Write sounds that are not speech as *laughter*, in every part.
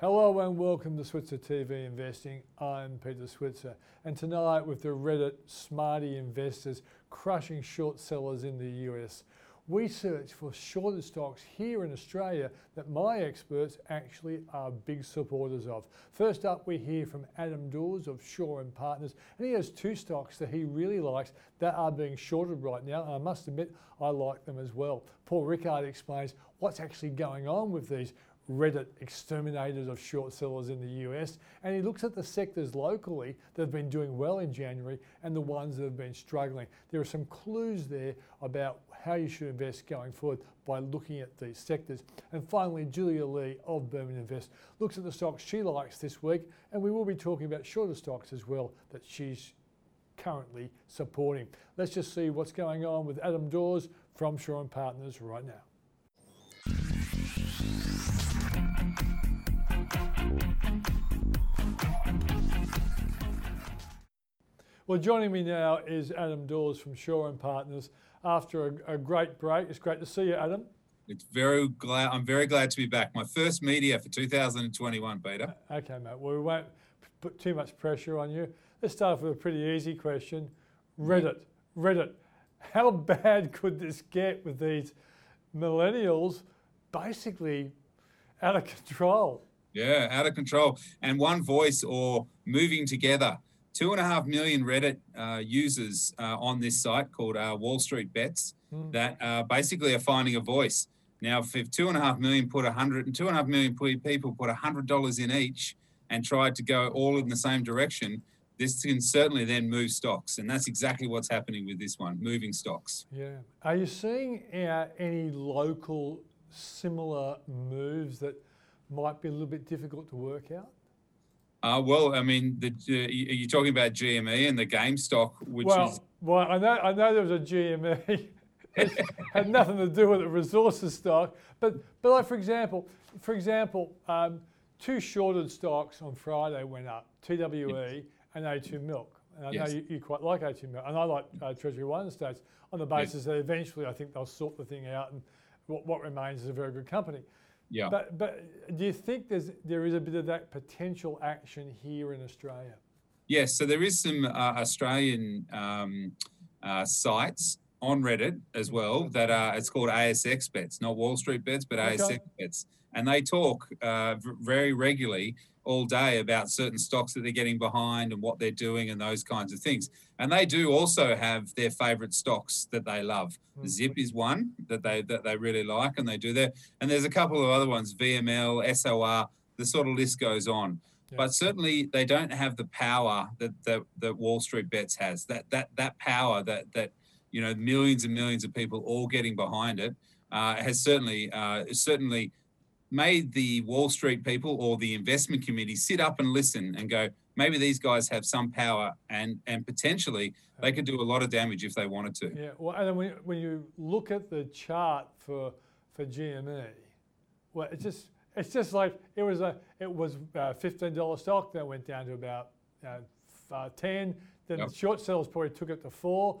Hello and welcome to Switzer TV Investing. I'm Peter Switzer, and tonight with the Reddit Smarty investors crushing short sellers in the US, we search for shorted stocks here in Australia that my experts actually are big supporters of. First up, we hear from Adam Dawes of Shaw and Partners, and he has two stocks that he really likes that are being shorted right now. And I must admit, I like them as well. Paul Rickard explains what's actually going on with these Reddit exterminators of short sellers in the US, and he looks at the sectors locally that have been doing well in January and the ones that have been struggling. There are some clues there about how you should invest going forward by looking at these sectors. And finally, Julia Lee of Burman Invest looks at the stocks she likes this week, and we will be talking about shorter stocks as well that she's currently supporting. Let's just see what's going on with Adam Dawes from Shaw and Partners right now. Well, joining me now is Adam Dawes from Shaw and Partners. After a, a, great break, it's great to see you, Adam. It's very glad. I'm very glad to be back. My first media for 2021, Peter. Uh, okay, mate. Well, we won't put too much pressure on you. Let's start with a pretty easy question. Mm-hmm. Reddit, Reddit. How bad could this get with these millennials basically out of control? Yeah, out of control. And one voice or moving together two and a half million Reddit uh, users uh, on this site called uh, Wall Street Bets mm. that uh, basically are finding a voice. Now, if two and a half million put a hundred and two and a half million people put a hundred dollars in each and tried to go all in the same direction, this can certainly then move stocks, and that's exactly what's happening with this one, moving stocks. Yeah. Are you seeing uh, any local similar moves that might be a little bit difficult to work out? Uh, well, I mean, the, uh, you're talking about GME and the GameStop, which well, is. Well, I know, I know there was a GME. *laughs* it had nothing to do with the resources stock. But, but like, for example, for example, um, two shorted stocks on Friday went up, TWE yes. and A2 Milk. And I yes. know you, you, quite like A2 Milk, and I like uh, Treasury Wine Estates on the basis yes. that eventually I think they'll sort the thing out and what, what remains is a very good company. Yeah. But but do you think there's there is a bit of that potential action here in Australia? Yes. So there is some uh, Australian um, uh, sites on Reddit as well that are it's called ASX bets, not Wall Street bets, but okay. ASX bets, and they talk uh, very regularly all day about certain stocks that they're getting behind and what they're doing and those kinds of things. And they do also have their favorite stocks that they love. Mm. Zip is one that they that they really like and they do that. And there's a couple of other ones, VML, SOR, the sort of list goes on. Yeah. But certainly they don't have the power that, that that Wall Street Bets has. That that that power that that you know millions and millions of people all getting behind it uh, has certainly uh, certainly made the Wall Street people or the investment committee sit up and listen and go, maybe these guys have some power and and potentially they could do a lot of damage if they wanted to. Yeah, well, and then when, when you look at the chart for for GME, well, it's just it's just like it was a it was a fifteen dollar stock that went down to about uh, uh, ten. Then yep. the short sellers probably took it to four.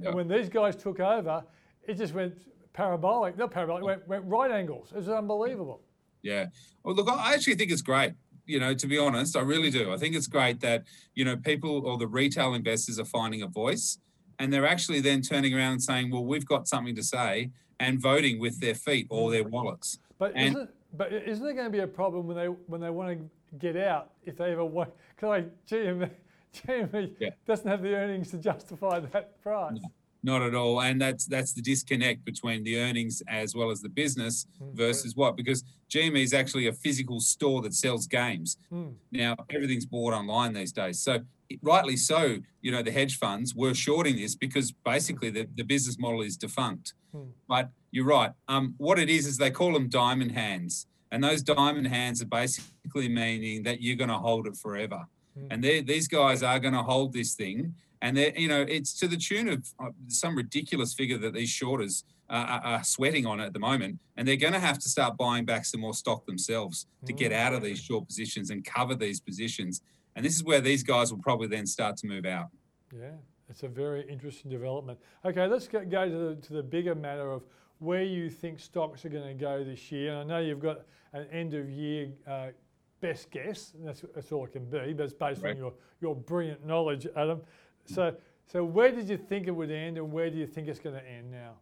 Yep. And when these guys took over, it just went parabolic, not parabolic, went, went right angles. It was unbelievable. Yeah. Well, look, I actually think it's great. You know, to be honest, I really do. I think it's great that, you know, people or the retail investors are finding a voice and they're actually then turning around and saying, well, we've got something to say and voting with their feet or their wallets. But and, isn't, but isn't there going to be a problem when they when they want to get out if they ever want? Because like GME, *laughs* GME yeah. doesn't have the earnings to justify that price. No. Not at all, and that's that's the disconnect between the earnings as well as the business mm. versus what because GME is actually a physical store that sells games. Mm. Now everything's bought online these days, so rightly so. You know the hedge funds were shorting this because basically the, the business model is defunct. Mm. But you're right. Um, what it is is they call them diamond hands, and those diamond hands are basically meaning that you're going to hold it forever. Mm. And these guys are going to hold this thing and they you know it's to the tune of uh, some ridiculous figure that these shorters uh, are sweating on at the moment, and they're going to have to start buying back some more stock themselves to get out of these short positions and cover these positions. And this is where these guys will probably then start to move out. Yeah, it's a very interesting development. Okay, let's go, go to, the, to the bigger matter of where you think stocks are going to go this year. And I know you've got an end of year uh, best guess. And that's, that's all it can be, but it's based Right. on your, your brilliant knowledge, Adam. So, so where did you think it would end, and where do you think it's going to end now?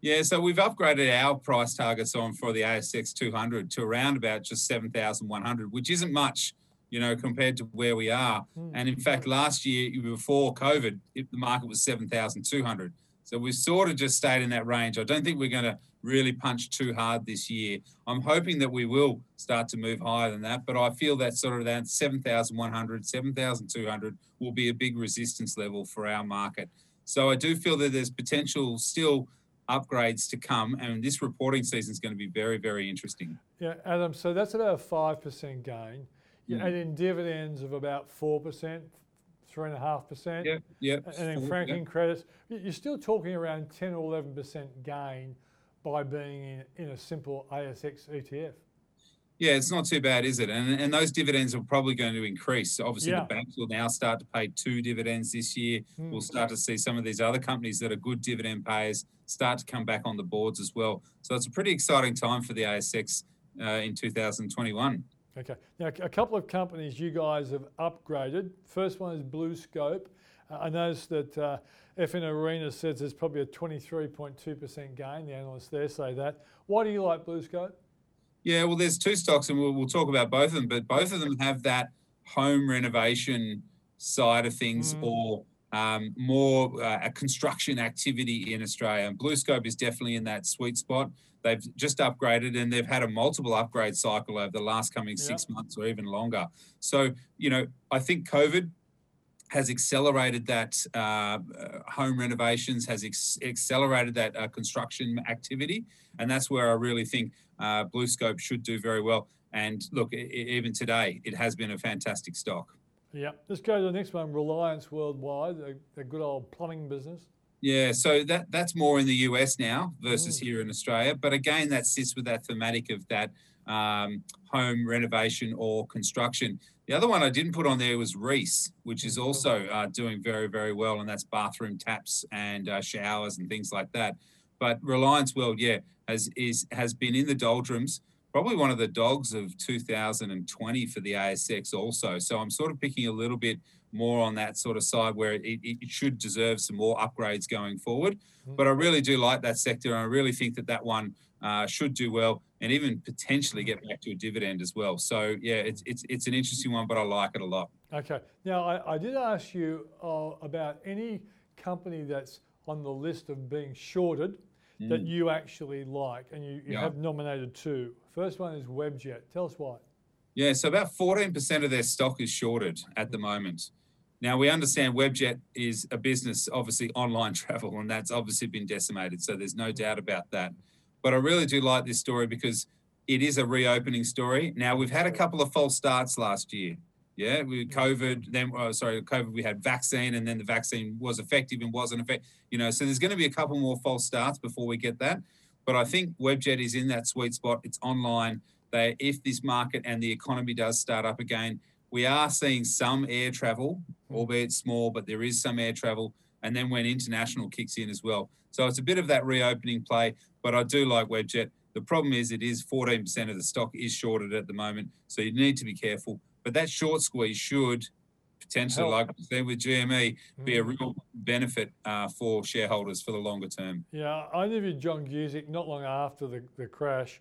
Yeah, so we've upgraded our price targets on for the ASX 200 to around about just 7,100, which isn't much, you know, compared to where we are. Hmm. And in fact, last year before COVID, it, the market was 7,200. So we've sort of just stayed in that range. I don't think we're going to really punch too hard this year. I'm hoping that we will start to move higher than that, but I feel that sort of that 7,100, 7,200 will be a big resistance level for our market. So I do feel that there's potential still upgrades to come, and this reporting season is going to be very, very interesting. Yeah, Adam. So that's about a five percent gain, yeah, Mm. and in dividends of about four percent, three and a half percent. Yeah, yeah. And then franking credits, you're still talking around 10 or 11% gain by being in, in a simple ASX ETF. Yeah, it's not too bad, is it? And and those dividends are probably going to increase. Obviously, Yeah. the banks will now start to pay two dividends this year. Hmm. We'll start to see some of these other companies that are good dividend payers start to come back on the boards as well. So it's a pretty exciting time for the ASX uh, in 2021. Okay. Now, a couple of companies you guys have upgraded. First one is BlueScope. Uh, I noticed that uh, FN Arena says there's probably a 23.2% gain. The analysts there say that. Why do you like BlueScope? Yeah, well, there's two stocks, and we'll, we'll talk about both of them, but both of them have that home renovation side of things Mm. or um, more uh, a construction activity in Australia. And BlueScope is definitely in that sweet spot. They've just upgraded and they've had a multiple upgrade cycle over the last coming Yeah. six months or even longer. So, you know, I think COVID has accelerated that uh, uh, home renovations, has ex- accelerated that uh, construction activity, and that's where I really think uh, BlueScope should do very well. And look, even today, it has been a fantastic stock. Yeah. Let's go to the next one Reliance Worldwide, a, a good old plumbing business. Yeah, so that that's more in the US now versus Mm. here in Australia. But again, that sits with that thematic of that um, home renovation or construction. The other one I didn't put on there was Reece, which is Mm. also uh, doing very, very well, and that's bathroom taps and uh, showers and things like that. But Reliance World, yeah, has is has been in the doldrums. Probably one of the dogs of 2020 for the ASX also. So I'm sort of picking a little bit more on that sort of side where it, it should deserve some more upgrades going forward. Mm. But I really do like that sector, and I really think that that one uh, should do well and even potentially get back to a dividend as well. So yeah, it's it's it's an interesting one, but I like it a lot. Okay. Now, I, I did ask you uh, about any company that's on the list of being shorted that Mm. you actually like, and you, you Yeah. have nominated two. First one is Webjet. Tell us why. Yeah, so about 14% of their stock is shorted at the moment. Now, we understand Webjet is a business, obviously online *laughs* travel, and that's obviously been decimated. So there's no doubt about that. But I really do like this story because it is a reopening story. Now, we've had a couple of false starts last year. Yeah, we COVID, then oh, sorry, COVID, we had vaccine, and then the vaccine was effective and wasn't effective. You know, so there's going to be a couple more false starts before we get that. But I think Webjet is in that sweet spot. It's online. They, if this market and the economy does start up again, we are seeing some air travel, albeit small, but there is some air travel. And then when international kicks in as well. So it's a bit of that reopening play, but I do like Webjet. The problem is it is 14% of the stock is shorted at the moment. So you need to be careful. But that short squeeze should potentially, like said with GME, be a Mm. real benefit uh, for shareholders for the longer term. Yeah, I interviewed John Guscic not long after the, the crash,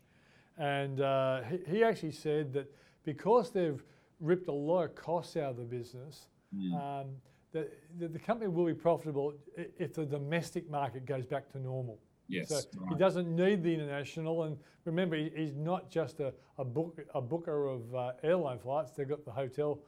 and uh, he, he actually said that because they've ripped a lot of costs out of the business, Mm. um, that, that the company will be profitable if the domestic market goes back to normal. Yes. So he doesn't need the international, and remember, he, he's not just a, a, book, a booker of uh, airline flights. They've got the hotel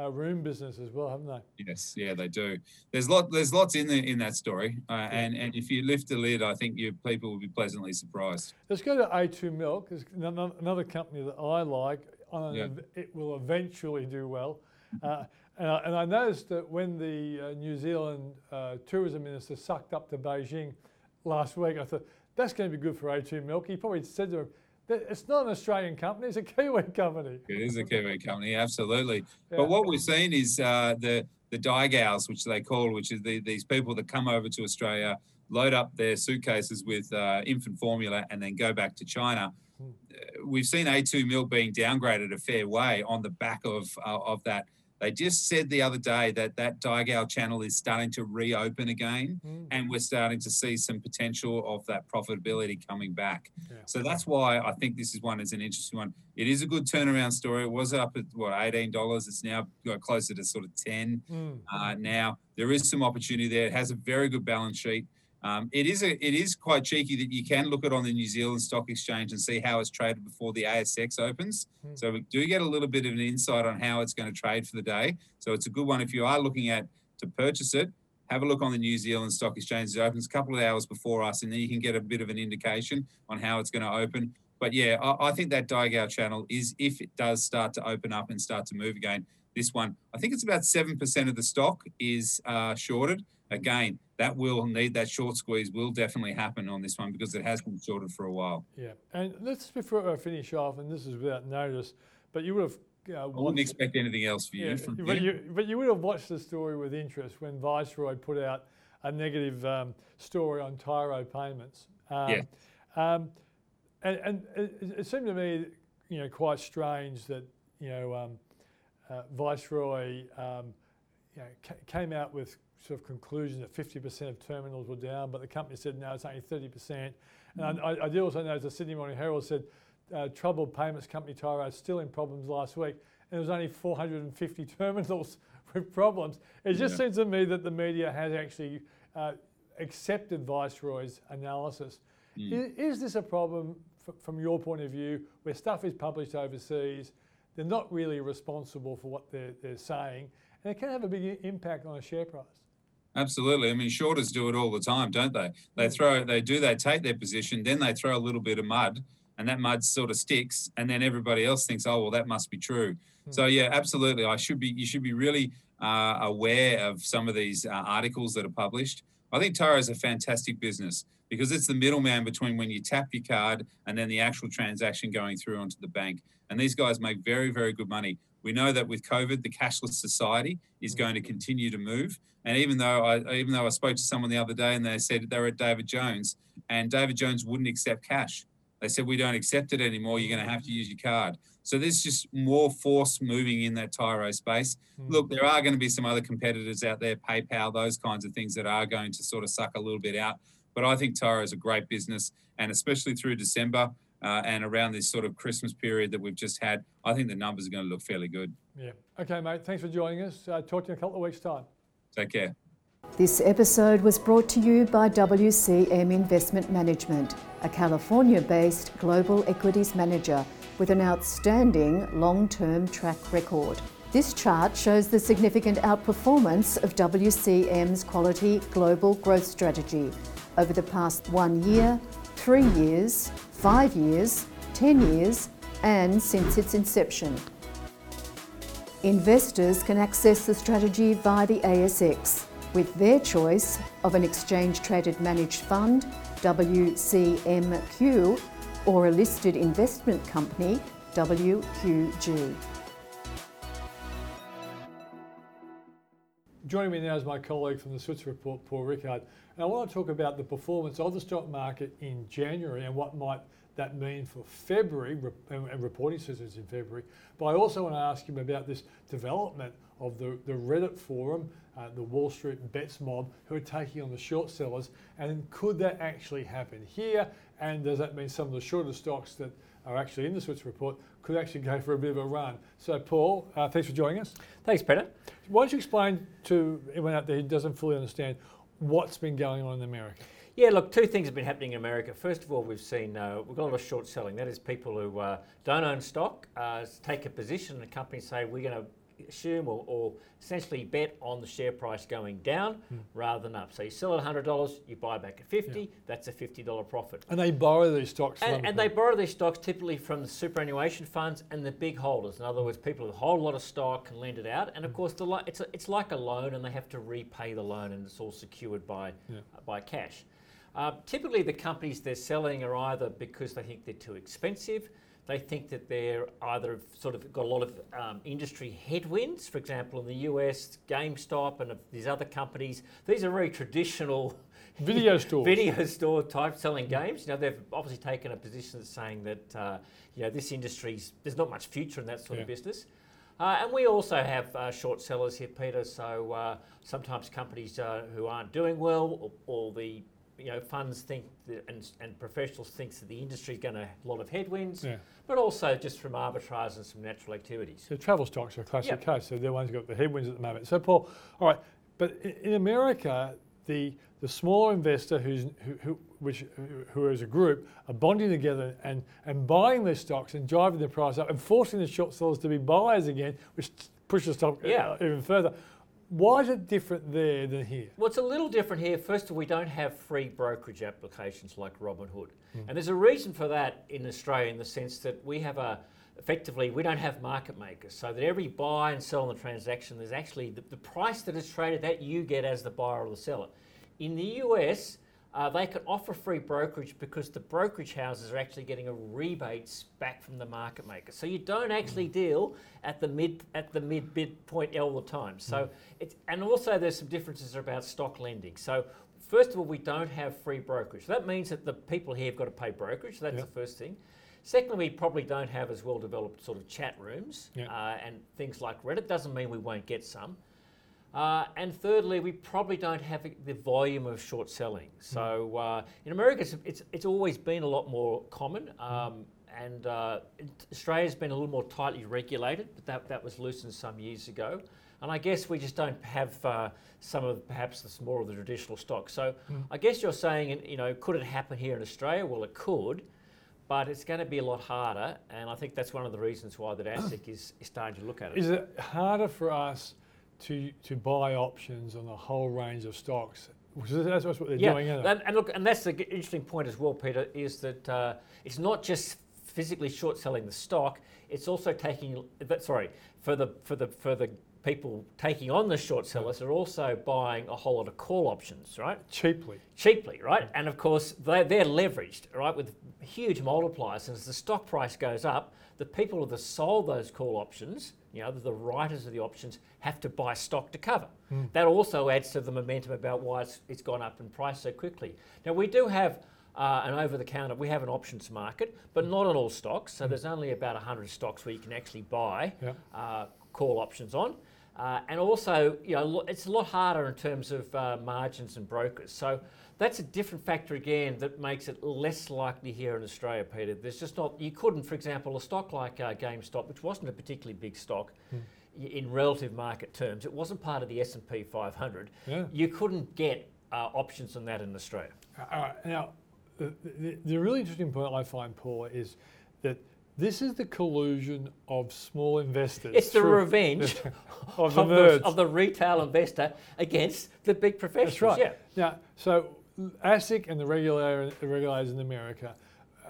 uh, room business as well, haven't they? Yes, yeah, they do. There's lot, there's lots in the, in that story, uh, and and if you lift the lid, I think your people will be pleasantly surprised. Let's go to A2 Milk. It's another company that I like. Yeah. It will eventually do well. Uh, and, I, and I noticed that when the uh, New Zealand uh, tourism minister sucked up to Beijing last week, I thought that's going to be good for A2 Milk. He probably said to him, "That- "It's not an Australian company; it's a Kiwi company." It is a Kiwi company, absolutely. Yeah. But what we've seen is uh, the the Daigous, which they call, which is the, these people that come over to Australia, load up their suitcases with uh, infant formula, and then go back to China. uh, we've seen A2 milk being downgraded a fair way on the back of uh, of that. They just said the other day that that Daigou channel is starting to reopen again, Mm. and we're starting to see some potential of that profitability coming back. Yeah. So that's why I think this is one is an interesting one. It is a good turnaround story. It was up at what eighteen dollars. It's now got closer to sort of ten Mm. uh, now. There is some opportunity there. It has a very good balance sheet. Um, it is a, it is quite cheeky that you can look at on the New Zealand Stock Exchange and see how it's traded before the ASX opens. Hmm. So we do get a little bit of an insight on how it's going to trade for the day. So it's a good one if you are looking at to purchase it. Have a look on the New Zealand Stock Exchange. It opens a couple of hours before us, and then you can get a bit of an indication on how it's going to open. But yeah, I, I think that Daigou channel is if it does start to open up and start to move again. This one, I think it's about seven percent of the stock is uh, shorted. Again, that will need that short squeeze will definitely happen on this one because it has been shorted for a while. Yeah, and let's before I finish off, and this is without notice, but you would have. Uh, I wouldn't expect anything else for you Yeah, from but you. you, but you would have watched the story with interest when Viceroy put out a negative um, story on Tyro payments. Um, Yeah. Um, and and it, it- it seemed to me, you know, quite strange that you know um, uh, Viceroy, um, you know, ca- came out with sort of conclusion that 50% of terminals were down, but the company said no, it's only 30%. And I, I, I did also know the Sydney Morning Herald said uh, troubled payments company Tyro is still in problems last week, and there was only 450 *laughs* terminals with problems. It just Yeah. seems to me that the media has actually uh, accepted Viceroy's analysis. Mm. Is, is this a problem f- from your point of view, where stuff is published overseas? They're not really responsible for what they're, they're saying, and it can have a big impact on a share price. Absolutely. I mean, shorters do it all the time, don't they? They Mm. throw, they do, they take their position, then they throw a little bit of mud, and that mud sort of sticks, and then everybody else thinks, oh, well, that must be true. So yeah, absolutely. I should be, you should be really uh, aware of some of these uh, articles that are published. I think Tyro is a fantastic business because it's the middleman between when you tap your card and then the actual transaction going through onto the bank. And these guys make very, very good money. We know that with COVID, the cashless society is going to continue to move. And even though I, even though I spoke to someone the other day and they said they were at David Jones, and David Jones wouldn't accept cash. They said we don't accept it anymore. You're going to have to use your card. So there's just more force moving in that Tyro space. Mm. Look, there are going to be some other competitors out there, PayPal, those kinds of things that are going to sort of suck a little bit out. But I think Tyro is a great business, and especially through December uh, and around this sort of Christmas period that we've just had, I think the numbers are going to look fairly good. Yeah. Okay, mate. Thanks for joining us. Uh, talk to you in a couple of weeks' time. Take care. This episode was brought to you by WCM Investment Management, a California based global equities manager with an outstanding long term track record. This chart shows the significant outperformance of WCM's quality global growth strategy over the past one year, three years, five years, 10 years, and since its inception. Investors can access the strategy via the ASX with their choice of an exchange traded managed fund, WCMQ, or a listed investment company, WQG. Joining me now is my colleague from the Switzer Report, Paul Rickard. And I want to talk about the performance of the stock market in January and what might that mean for February and reporting seasons in February. But I also want to ask him about this development of the, the Reddit forum, uh, the Wall Street bets mob, who are taking on the short sellers. And could that actually happen here? And does that mean some of the shorter stocks that are actually in the Switzer Report could actually go for a bit of a run? So, Paul, uh, thanks for joining us. Thanks, Peter. Why don't you explain to anyone out there who doesn't fully understand what's been going on in America? Yeah, look, two things have been happening in America. First of all, we've seen uh, we've got a lot of short selling. That is people who uh, don't own stock uh, take a position, and companies say we're going to assume or, or essentially bet on the share price going down rather than up. So you sell at $100, you buy back at 50. That's a $50 profit. And they borrow these stocks And, and they borrow these stocks typically from the superannuation funds and the big holders. In other words, people who hold a lot of stock can lend it out. And of course, the lo- it's, a, it's like a loan and they have to repay the loan and it's all secured by, Yeah. uh, by cash. Uh, typically, the companies they're selling are either because they think they're too expensive, they think that they're either sort of got a lot of um, industry headwinds. For example, in the US, GameStop and these other companies, these are very traditional *laughs* Video stores. video store type selling games. You know, they've obviously taken a position saying that uh, you know this industry's there's not much future in that sort Yeah. of business. Uh, and we also have uh, short sellers here, Peter. So uh, sometimes companies uh, who aren't doing well, or, or the you know funds think that, and, and professionals thinks that the industry's going to a lot of headwinds, Yeah. but also just from arbitrage and some natural activities. So travel stocks are a classic Yeah. case. So they're ones got the headwinds at the moment. So Paul, all right, but in America, the the smaller investor who's who, who which who- is a group are bonding together and and buying their stocks and driving the price up and forcing the short sellers to be buyers again, which pushes the stock Yeah. even further. Why is it different there than here? Well, it's a little different here. First of all, we don't have free brokerage applications like Robinhood. Hmm. And there's a reason for that in Australia in the sense that we have a, effectively, we don't have market makers. So that every buy and sell on the transaction, there's actually the, the price that is traded that you get as the buyer or the seller. In the US, uh, they can offer free brokerage because the brokerage houses are actually getting a rebates back from the market maker. So you don't actually deal at the mid at the mid bid point all the time. So it's and also there's some differences about stock lending. So first of all, we don't have free brokerage. That means that the people here have got to pay brokerage. That's Yeah. the first thing. Secondly, we probably don't have as well developed sort of chat rooms Yeah. uh, and things like Reddit. Doesn't mean we won't get some. Uh, and thirdly, we probably don't have the volume of short selling. So uh, in America, it's, it's, it's always been a lot more common. Um, and uh, Australia's been a little more tightly regulated, but that, that was loosened some years ago. And I guess we just don't have uh, some of perhaps the more of the traditional stocks. So I guess you're saying, you know, could it happen here in Australia? Well, it could, but it's going to be a lot harder. And I think that's one of the reasons why that ASIC is, is starting to look at it. Is it harder for us to to buy options on a whole range of stocks? That's what they're doing, isn't it? and, and look, and that's the interesting point as well, Peter, is that uh, it's not just physically short selling the stock; it's also taking. That, sorry, for the for the for the people taking on the short sellers, they're also buying a whole lot of call options, right? Cheaply. cheaply, right? And of course, they, they're leveraged, right, with huge multipliers. And as the stock price goes up, the people that have sold those call options, you know, the, the writers of the options, have to buy stock to cover. Hmm. That also adds to the momentum about why it's, it's gone up in price so quickly. Now, we do have uh, an over the counter, we have an options market, but not on all stocks. So there's only about 100 stocks where you can actually buy Yeah. uh, call options on. Uh, and also, you know, it's a lot harder in terms of uh, margins and brokers. So that's a different factor again that makes it less likely here in Australia, Peter. There's just not, you couldn't, for example, a stock like uh, GameStop, which wasn't a particularly big stock y- in relative market terms, it wasn't part of the S&P 500. Yeah. You couldn't get uh, options on that in Australia. All right. Now, the, the, the really interesting point I find, Paul, is that this is the collusion of small investors. It's the revenge *laughs* *laughs* of the of, the, of the retail investor against the big professionals. That's right. Yeah. Now, so ASIC and the regulator, the regulators in America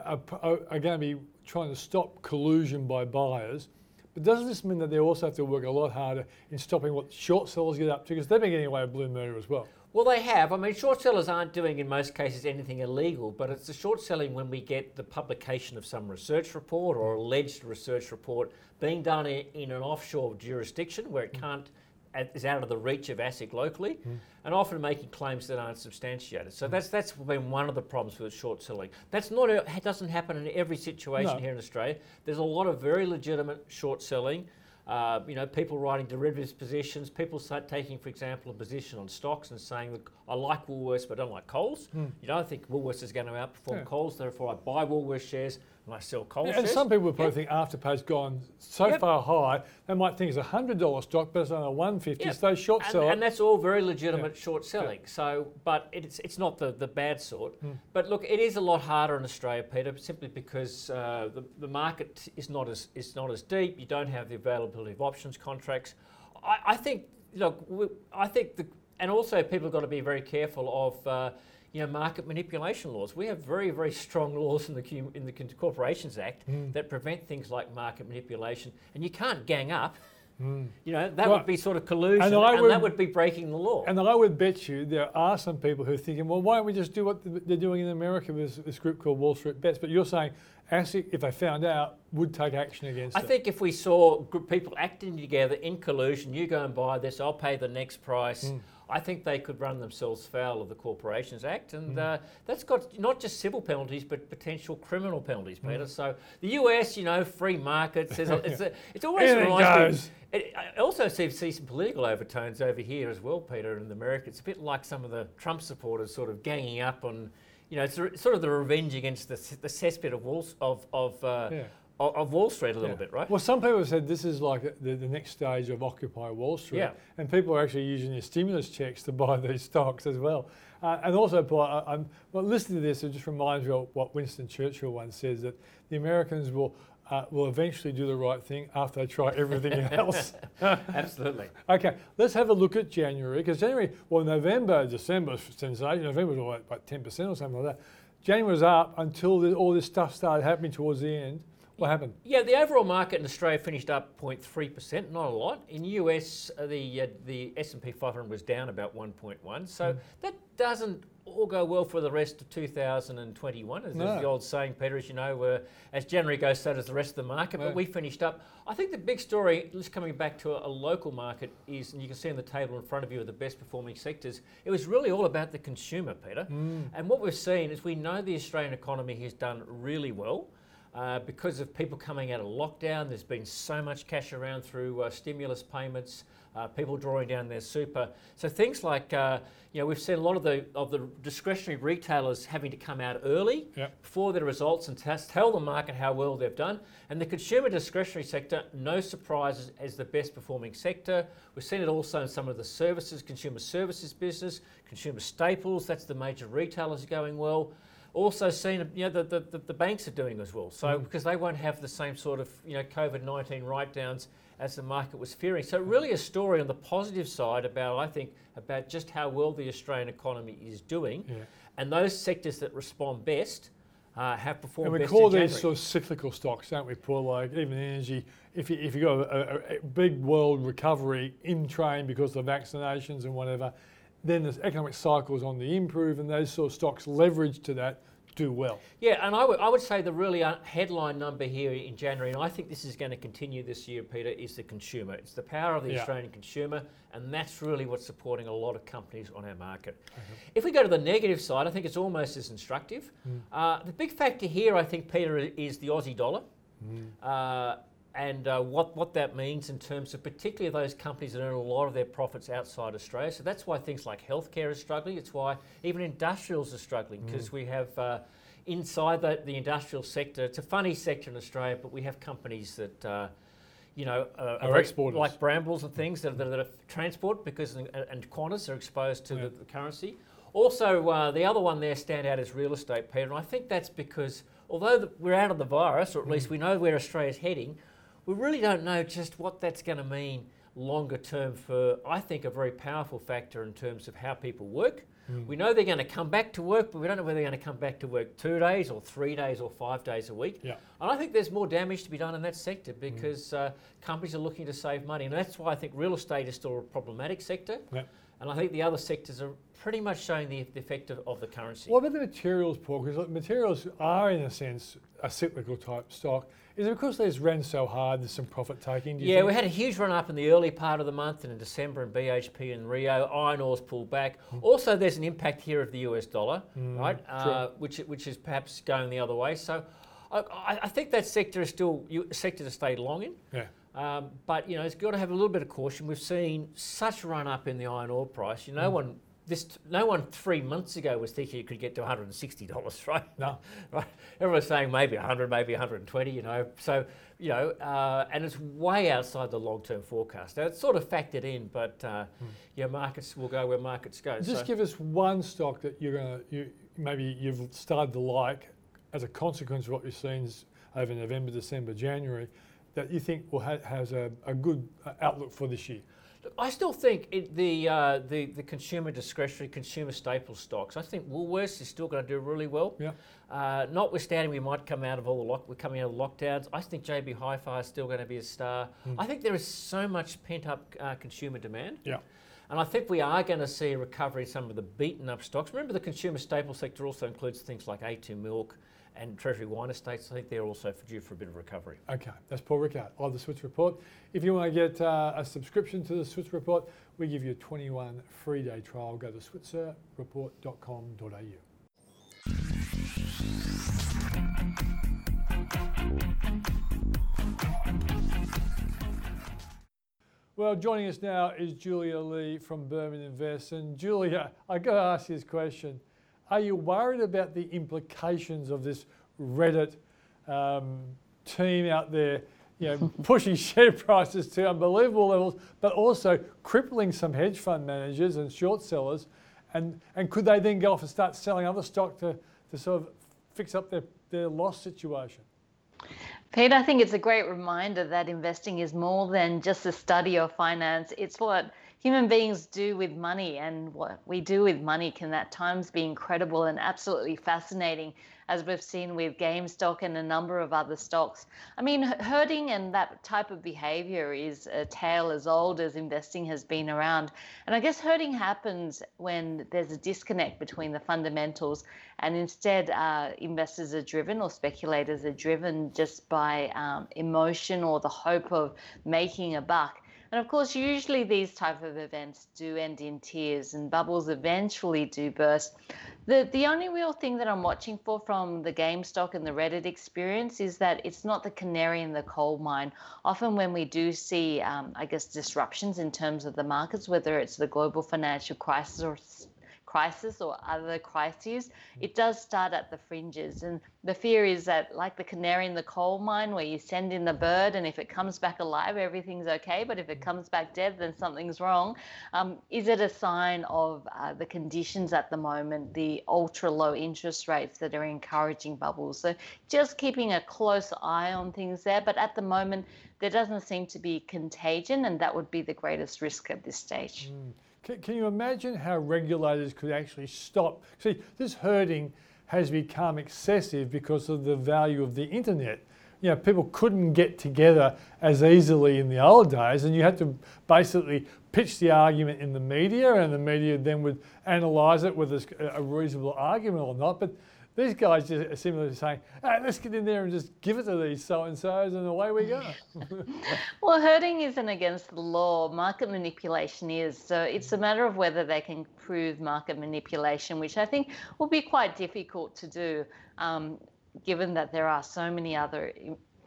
are, are, are going to be trying to stop collusion by buyers. But doesn't this mean that they also have to work a lot harder in stopping what short sellers get up to? Because they've been getting away with blue murder as well. Well, they have. I mean, short sellers aren't doing in most cases anything illegal, but it's the short selling when we get the publication of some research report or alleged research report being done in an offshore jurisdiction where it mm. can't is out of the reach of ASIC locally, mm. and often making claims that aren't substantiated. So mm. that's that's been one of the problems with short selling. That's not it doesn't happen in every situation No. here in Australia. There's a lot of very legitimate short selling. Uh, you know, people writing derivatives positions, people start taking, for example, a position on stocks and saying, look, I like Woolworths, but I don't like Coles. You know, I think Woolworths is going to outperform. Yeah. Coles, therefore I buy Woolworths shares and I sell Coles and some people probably think Afterpay's gone so Yep. far high, they might think it's a hundred dollar stock, but it's on a one fifty. Yeah. So they short and, sell it. and that's all very legitimate short selling. So, but it's it's not the, the bad sort. Hmm. But look, it is a lot harder in Australia, Peter, simply because uh, the the market is not as is not as deep. You don't have the availability of options contracts. I, I think look, we, I think the and also people have got to be very careful of. Uh, you know, market manipulation laws. We have very, very strong laws in the in the Corporations Act Hmm. that prevent things like market manipulation, and you can't gang up. You know, that Well, would be sort of collusion, and and, I that would- would be breaking the law. And I would bet you there are some people who are thinking, well, why don't we just do what they're doing in America with this, this group called Wall Street Bets? But you're saying ASIC, if they found out, would take action against I it. think if we saw group people acting together in collusion, you go and buy this, I'll pay the next price. I think they could run themselves foul of the Corporations Act, and Mm. uh, that's got not just civil penalties but potential criminal penalties, Mm. Peter. So the US, you know, free markets. *laughs* It's, a, it's always reminds me. It, I also see, see some political overtones over here as well, Peter, in America. It's a bit like some of the Trump supporters sort of ganging up on, you know, it's sort of the revenge against the, the cesspit of Wall, of, of, uh, Yeah. Of, of Wall Street a little Yeah. bit, right? Well, some people have said this is like the, the next stage of Occupy Wall Street. Yeah. And people are actually using their stimulus checks to *laughs* buy these stocks as well. Uh, and also, Paul, I, I'm well, listening to this, it just reminds me of what Winston Churchill once says that the Americans will uh, will eventually do the right thing after they try everything *laughs* else. *laughs* Absolutely. Okay, let's have a look at January because January, well, November, December, sensation. November was like, like 10% or something like that. January was up until the, all this stuff started happening towards the end. What happened? Yeah, the overall market in Australia finished up 0.3%, not a lot. In US, uh, the uh, the S&P 500 was down about 1.1. So that doesn't all go well for the rest of 2021. As No. the old saying, Peter, as you know, uh, as January goes, so does the rest of the market. Yeah. But we finished up. I think the big story, just coming back to a, a local market, is, and you can see on the table in front of you, are the best performing sectors. It was really all about the consumer, Peter. And what we've seen is we know the Australian economy has done really well. Uh, because of people coming out of lockdown, there's been so much cash around through uh, stimulus payments, uh, people drawing down their super. So things like, uh, you know, we've seen a lot of the of the discretionary retailers having to come out early Yep. before their results and test, tell the market how well they've done. And the consumer discretionary sector, no surprises, as the best performing sector. We've seen it also in some of the services, consumer services business, consumer staples. That's the major retailers going well also seen you know the, the, the, the banks are doing as well. So because they won't have the same sort of you know covid-19 write-downs as the market was fearing. So really a story on the positive side about i think about just how well the australian economy is doing. Yeah. and those sectors that respond best uh, have performed And we call these sort of cyclical stocks, don't we, Paul? Like even energy, if you, if you got a, a, a big world recovery in train because of vaccinations and whatever, then the economic cycles on the improve and those sort of stocks leverage to that do well. Yeah, and I would, I would say the really uh, headline number here in January, and I think this is going to continue this year, Peter, is the consumer. It's the power of the Yeah. Australian consumer, and that's really what's supporting a lot of companies on our market. If we go to the negative side, I think it's almost as instructive. Uh, the big factor here, I think, Peter, is the Aussie dollar. Uh, and uh, what, what that means in terms of particularly those companies that earn a lot of their profits outside Australia. So that's why things like healthcare is struggling. It's why even industrials are struggling because we have uh, inside the, the industrial sector, it's a funny sector in Australia, but we have companies that. Uh, you know, uh, Are exporters. like Brambles and things that, that, that are transport because and, and Qantas are exposed to Yeah. the, the currency. Also, uh, the other one there stand out is real estate, Peter, and I think that's because although the, we're out of the virus, or at least we know where Australia's heading, we really don't know just what that's going to mean longer term for, I think, a very powerful factor in terms of how people work. We know they're going to come back to work, but we don't know whether they're going to come back to work two days or three days or five days a week. Yeah. And I think there's more damage to be done in that sector because uh, companies are looking to save money. And that's why I think real estate is still a problematic sector. Yep. And I think the other sectors are pretty much showing the, the effect of, of the currency. What about the materials, Paul? Because materials are, in a sense, a cyclical type stock. Is it because there's ran so hard, there's some profit taking? do you Yeah, think? we had a huge run up in the early part of the month and in December in BHP and Rio. Iron ore's pulled back. Also, there's an impact here of the US dollar, right, uh, which, which is perhaps going the other way. So I, I- think that sector is still you- a sector to stay long in. Yeah. Um, but you know, it's got to have a little bit of caution. We've seen such run up in the iron ore price. You know, no one this no one three months ago was thinking it could get to 160 dollars, *laughs* right? No. right. Everyone's saying maybe 100, maybe 120. You know, so you know, uh, and it's way outside the long-term forecast. Now it's sort of factored in, but uh, yeah, markets will go where markets go. Just So- give us one stock that you're going to, you, maybe you've started to like as a consequence of what you've seen over November, December, January, that you think will ha- has a, a good uh, outlook for this year. I still think it, the, uh, the the consumer discretionary, consumer staple stocks. I think Woolworths is still going to do really well. Yeah. Uh, notwithstanding, we might come out of all the lock. We're coming out of lockdowns. I think JB Hi-Fi is still going to be a star. I think there is so much pent-up uh, consumer demand. Yeah. And I think we are going to see a recovery in some of the beaten up stocks. Remember, the consumer staple sector also includes things like A2 milk and Treasury Wine Estates, I think they're also due for a bit of recovery. Okay, that's Paul Rickard of the Switzer Report. If you want to get uh, a subscription to the Switzer Report, we give you a 21 free day trial. Go to switzerreport.com.au. Well, joining us now is Julia Lee from Burman Invest. And Julia, I got to ask you this question. Are you worried about the implications of this Reddit um, team out there, you know, *laughs* pushing share prices to unbelievable levels, but also crippling some hedge fund managers and short sellers? And, and could they then go off and start selling other stock to, to sort of fix up their, their loss situation? Pete, I think it's a great reminder that investing is more than just a study of finance. It's what human beings do with money, and what we do with money can at times be incredible and absolutely fascinating as we've seen with GameStop and a number of other stocks. I mean, herding and that type of behavior is a tale as old as investing has been around. And I guess herding happens when there's a disconnect between the fundamentals and instead uh, investors are driven or speculators are driven just by um, emotion or the hope of making a buck. And of course, usually these type of events do end in tears and bubbles eventually do burst. The, the only real thing that I'm watching for from the GameStop and the Reddit experience is that it's not the canary in the coal mine. Often when we do see, um, I guess, disruptions in terms of the markets, whether it's the global financial crisis or crisis or other crises, mm. it does start at the fringes. And the fear is that, like the canary in the coal mine, where you send in the bird, and if it comes back alive, everything's okay. But if it mm. comes back dead, then something's wrong. Um, is it a sign of uh, the conditions at the moment, the ultra low interest rates that are encouraging bubbles? So just keeping a close eye on things there. But at the moment, there doesn't seem to be contagion, and that would be the greatest risk at this stage. Mm. Can, can you imagine how regulators could actually stop? See, this herding has become excessive because of the value of the internet. You know, people couldn't get together as easily in the old days, and you had to basically pitch the argument in the media, and the media then would analyse it whether it's a reasonable argument or not. But these guys just are similarly saying, hey, let's get in there and just give it to these so and so's, and away we go. *laughs* well, herding isn't against the law, market manipulation is. So it's a matter of whether they can prove market manipulation, which I think will be quite difficult to do. Um, given that there are so many other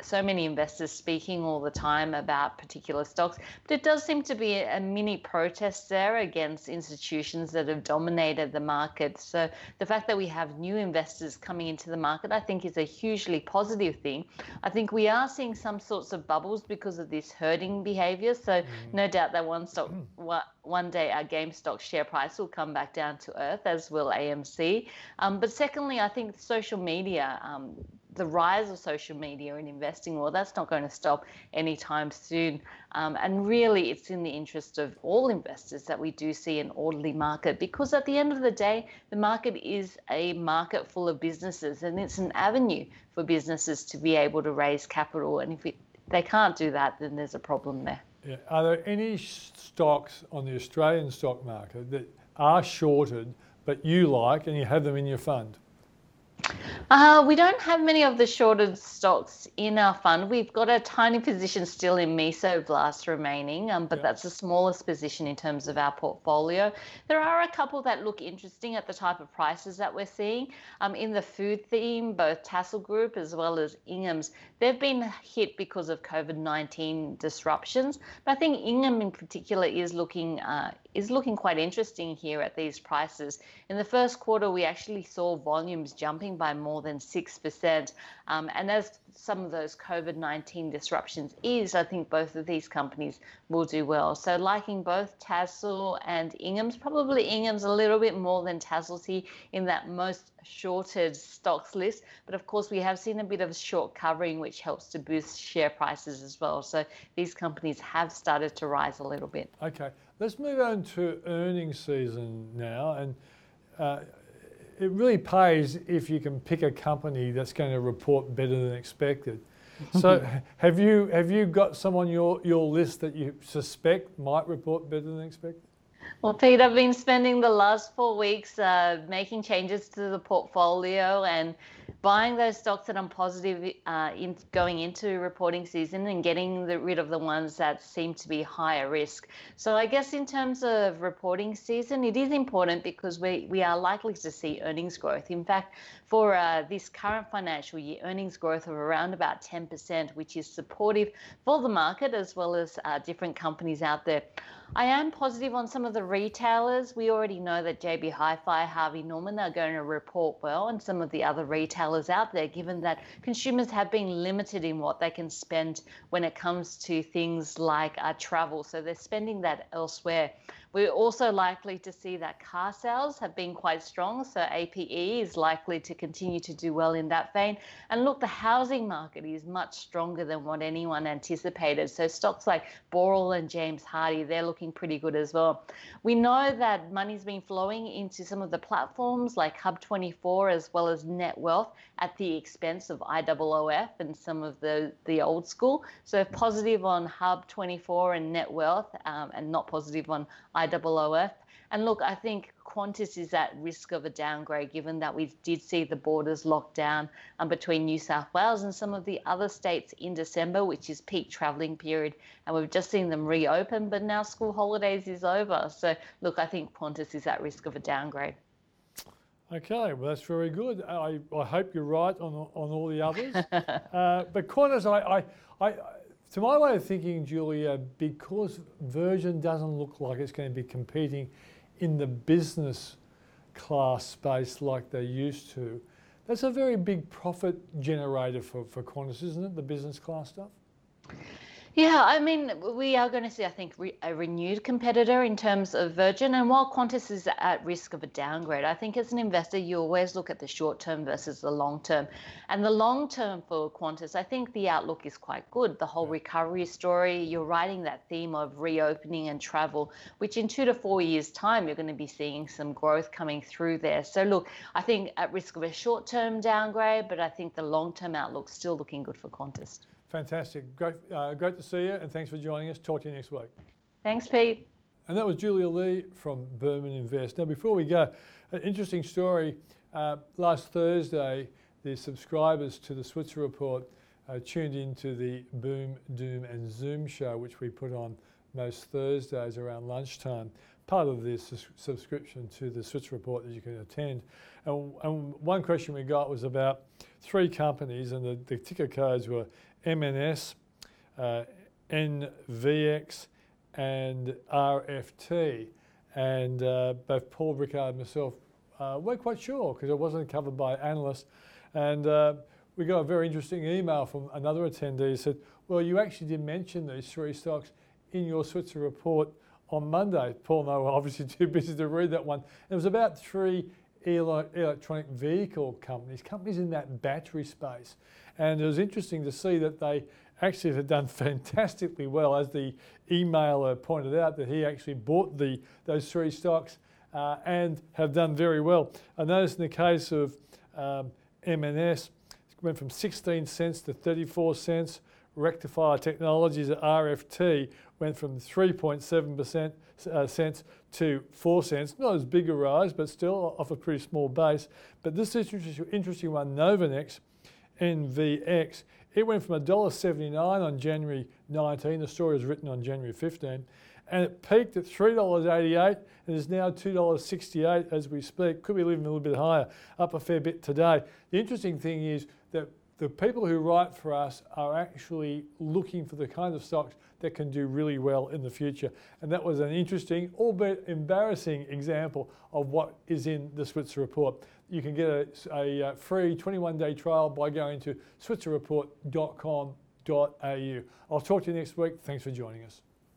so many investors speaking all the time about particular stocks, but it does seem to be a mini protest there against institutions that have dominated the market. So the fact that we have new investors coming into the market, I think, is a hugely positive thing. I think we are seeing some sorts of bubbles because of this herding behavior. So mm. no doubt that one stock, one day our GameStop share price will come back down to earth, as will AMC. Um, but secondly, I think social media. Um, the rise of social media and investing, well, that's not going to stop anytime soon. Um, and really, it's in the interest of all investors that we do see an orderly market because at the end of the day, the market is a market full of businesses and it's an avenue for businesses to be able to raise capital. And if it, they can't do that, then there's a problem there. Yeah. Are there any stocks on the Australian stock market that are shorted but you like and you have them in your fund? Uh, we don't have many of the shorted stocks in our fund. We've got a tiny position still in Mesoblast remaining, um, but that's the smallest position in terms of our portfolio. There are a couple that look interesting at the type of prices that we're seeing. Um, in the food theme, both Tassal Group as well as Ingham's, they've been hit because of COVID 19 disruptions. But I think Ingham in particular is looking uh, is looking quite interesting here at these prices. In the first quarter, we actually saw volumes jumping by more than 6%. Um, and as some of those COVID 19 disruptions is, I think both of these companies will do well. So, liking both Tassal and Ingham's, probably Ingham's a little bit more than Tassalty in that most shorted stocks list. But of course, we have seen a bit of short covering, which helps to boost share prices as well. So, these companies have started to rise a little bit. Okay, let's move on to earnings season now. And uh, it really pays if you can pick a company that's going to report better than expected. *laughs* So have you have you got some on your, your list that you suspect might report better than expected? Well, Pete, I've been spending the last four weeks uh, making changes to the portfolio and buying those stocks that I'm positive uh, in going into reporting season and getting the, rid of the ones that seem to be higher risk. So I guess in terms of reporting season, it is important because we, we are likely to see earnings growth. In fact, for uh, this current financial year, earnings growth of around about 10%, which is supportive for the market as well as uh, different companies out there. I am positive on some of the retailers. We already know that JB Hi-Fi, Harvey Norman are going to report well, and some of the other retailers out there, given that consumers have been limited in what they can spend when it comes to things like uh, travel. So they're spending that elsewhere. We're also likely to see that car sales have been quite strong, so APE is likely to continue to do well in that vein. And look, the housing market is much stronger than what anyone anticipated. So stocks like Boral and James Hardie, they're looking pretty good as well. We know that money's been flowing into some of the platforms like Hub24 as well as Netwealth at the expense of IOOF and some of the, the old school. So positive on Hub24 and Netwealth um, and not positive on IOOF. And look, I think Qantas is at risk of a downgrade given that we did see the borders locked down um, between New South Wales and some of the other states in December, which is peak travelling period. And we've just seen them reopen, but now school holidays is over. So, look, I think Qantas is at risk of a downgrade. Okay, well, that's very good. I, I hope you're right on, on all the others. *laughs* uh, but Qantas, I, I, I to my way of thinking, Julia, because Virgin doesn't look like it's going to be competing in the business class space like they used to, that's a very big profit generator for, for Qantas, isn't it? The business class stuff? Yeah, I mean, we are going to see, I think, re- a renewed competitor in terms of Virgin. And while Qantas is at risk of a downgrade, I think as an investor, you always look at the short term versus the long term. And the long term for Qantas, I think the outlook is quite good. The whole recovery story, you're riding that theme of reopening and travel, which in two to four years' time, you're going to be seeing some growth coming through there. So, look, I think at risk of a short term downgrade, but I think the long term outlook still looking good for Qantas. Fantastic. Great, uh, great to see you, and thanks for joining us. Talk to you next week. Thanks, Pete. And that was Julia Lee from Burman Invest. Now, before we go, an interesting story. Uh, last Thursday, the subscribers to the Switzer Report uh, tuned into the Boom, Doom, and Zoom show, which we put on most Thursdays around lunchtime. Part of this subscription to the Switzer Report that you can attend. And, and, one question we got was about three companies, and the, the ticker codes were MNS, uh, NVX, and RFT. And uh, both Paul Rickard and myself uh, weren't quite sure because it wasn't covered by analysts. And uh, we got a very interesting email from another attendee who said, Well, you actually did mention these three stocks in your Switzer report on Monday. Paul and I were obviously *laughs* too busy to read that one. It was about three electronic vehicle companies, companies in that battery space. And it was interesting to see that they actually had done *laughs* fantastically well, as the emailer pointed out, that he actually bought the those three stocks uh, and have done very well. I noticed in the case of um, it went from 16 cents to 34 cents. Rectifier Technologies at RFT went from 3.7% uh, cents to 4 cents. Not as big a rise, but still off a pretty small base. But this is interesting, interesting one, Novonix, NVX. It went from $1.79 on January 19, the story was written on January 15, and it peaked at $3.88 and is now $2.68 as we speak. Could be even a little bit higher, up a fair bit today. The interesting thing is that the people who write for us are actually looking for the kind of stocks that can do really well in the future. And that was an interesting, albeit embarrassing example of what is in the Switzer report. You can get a, a uh, free 21 day trial by going to switzerreport.com.au. I'll talk to you next week. Thanks for joining us.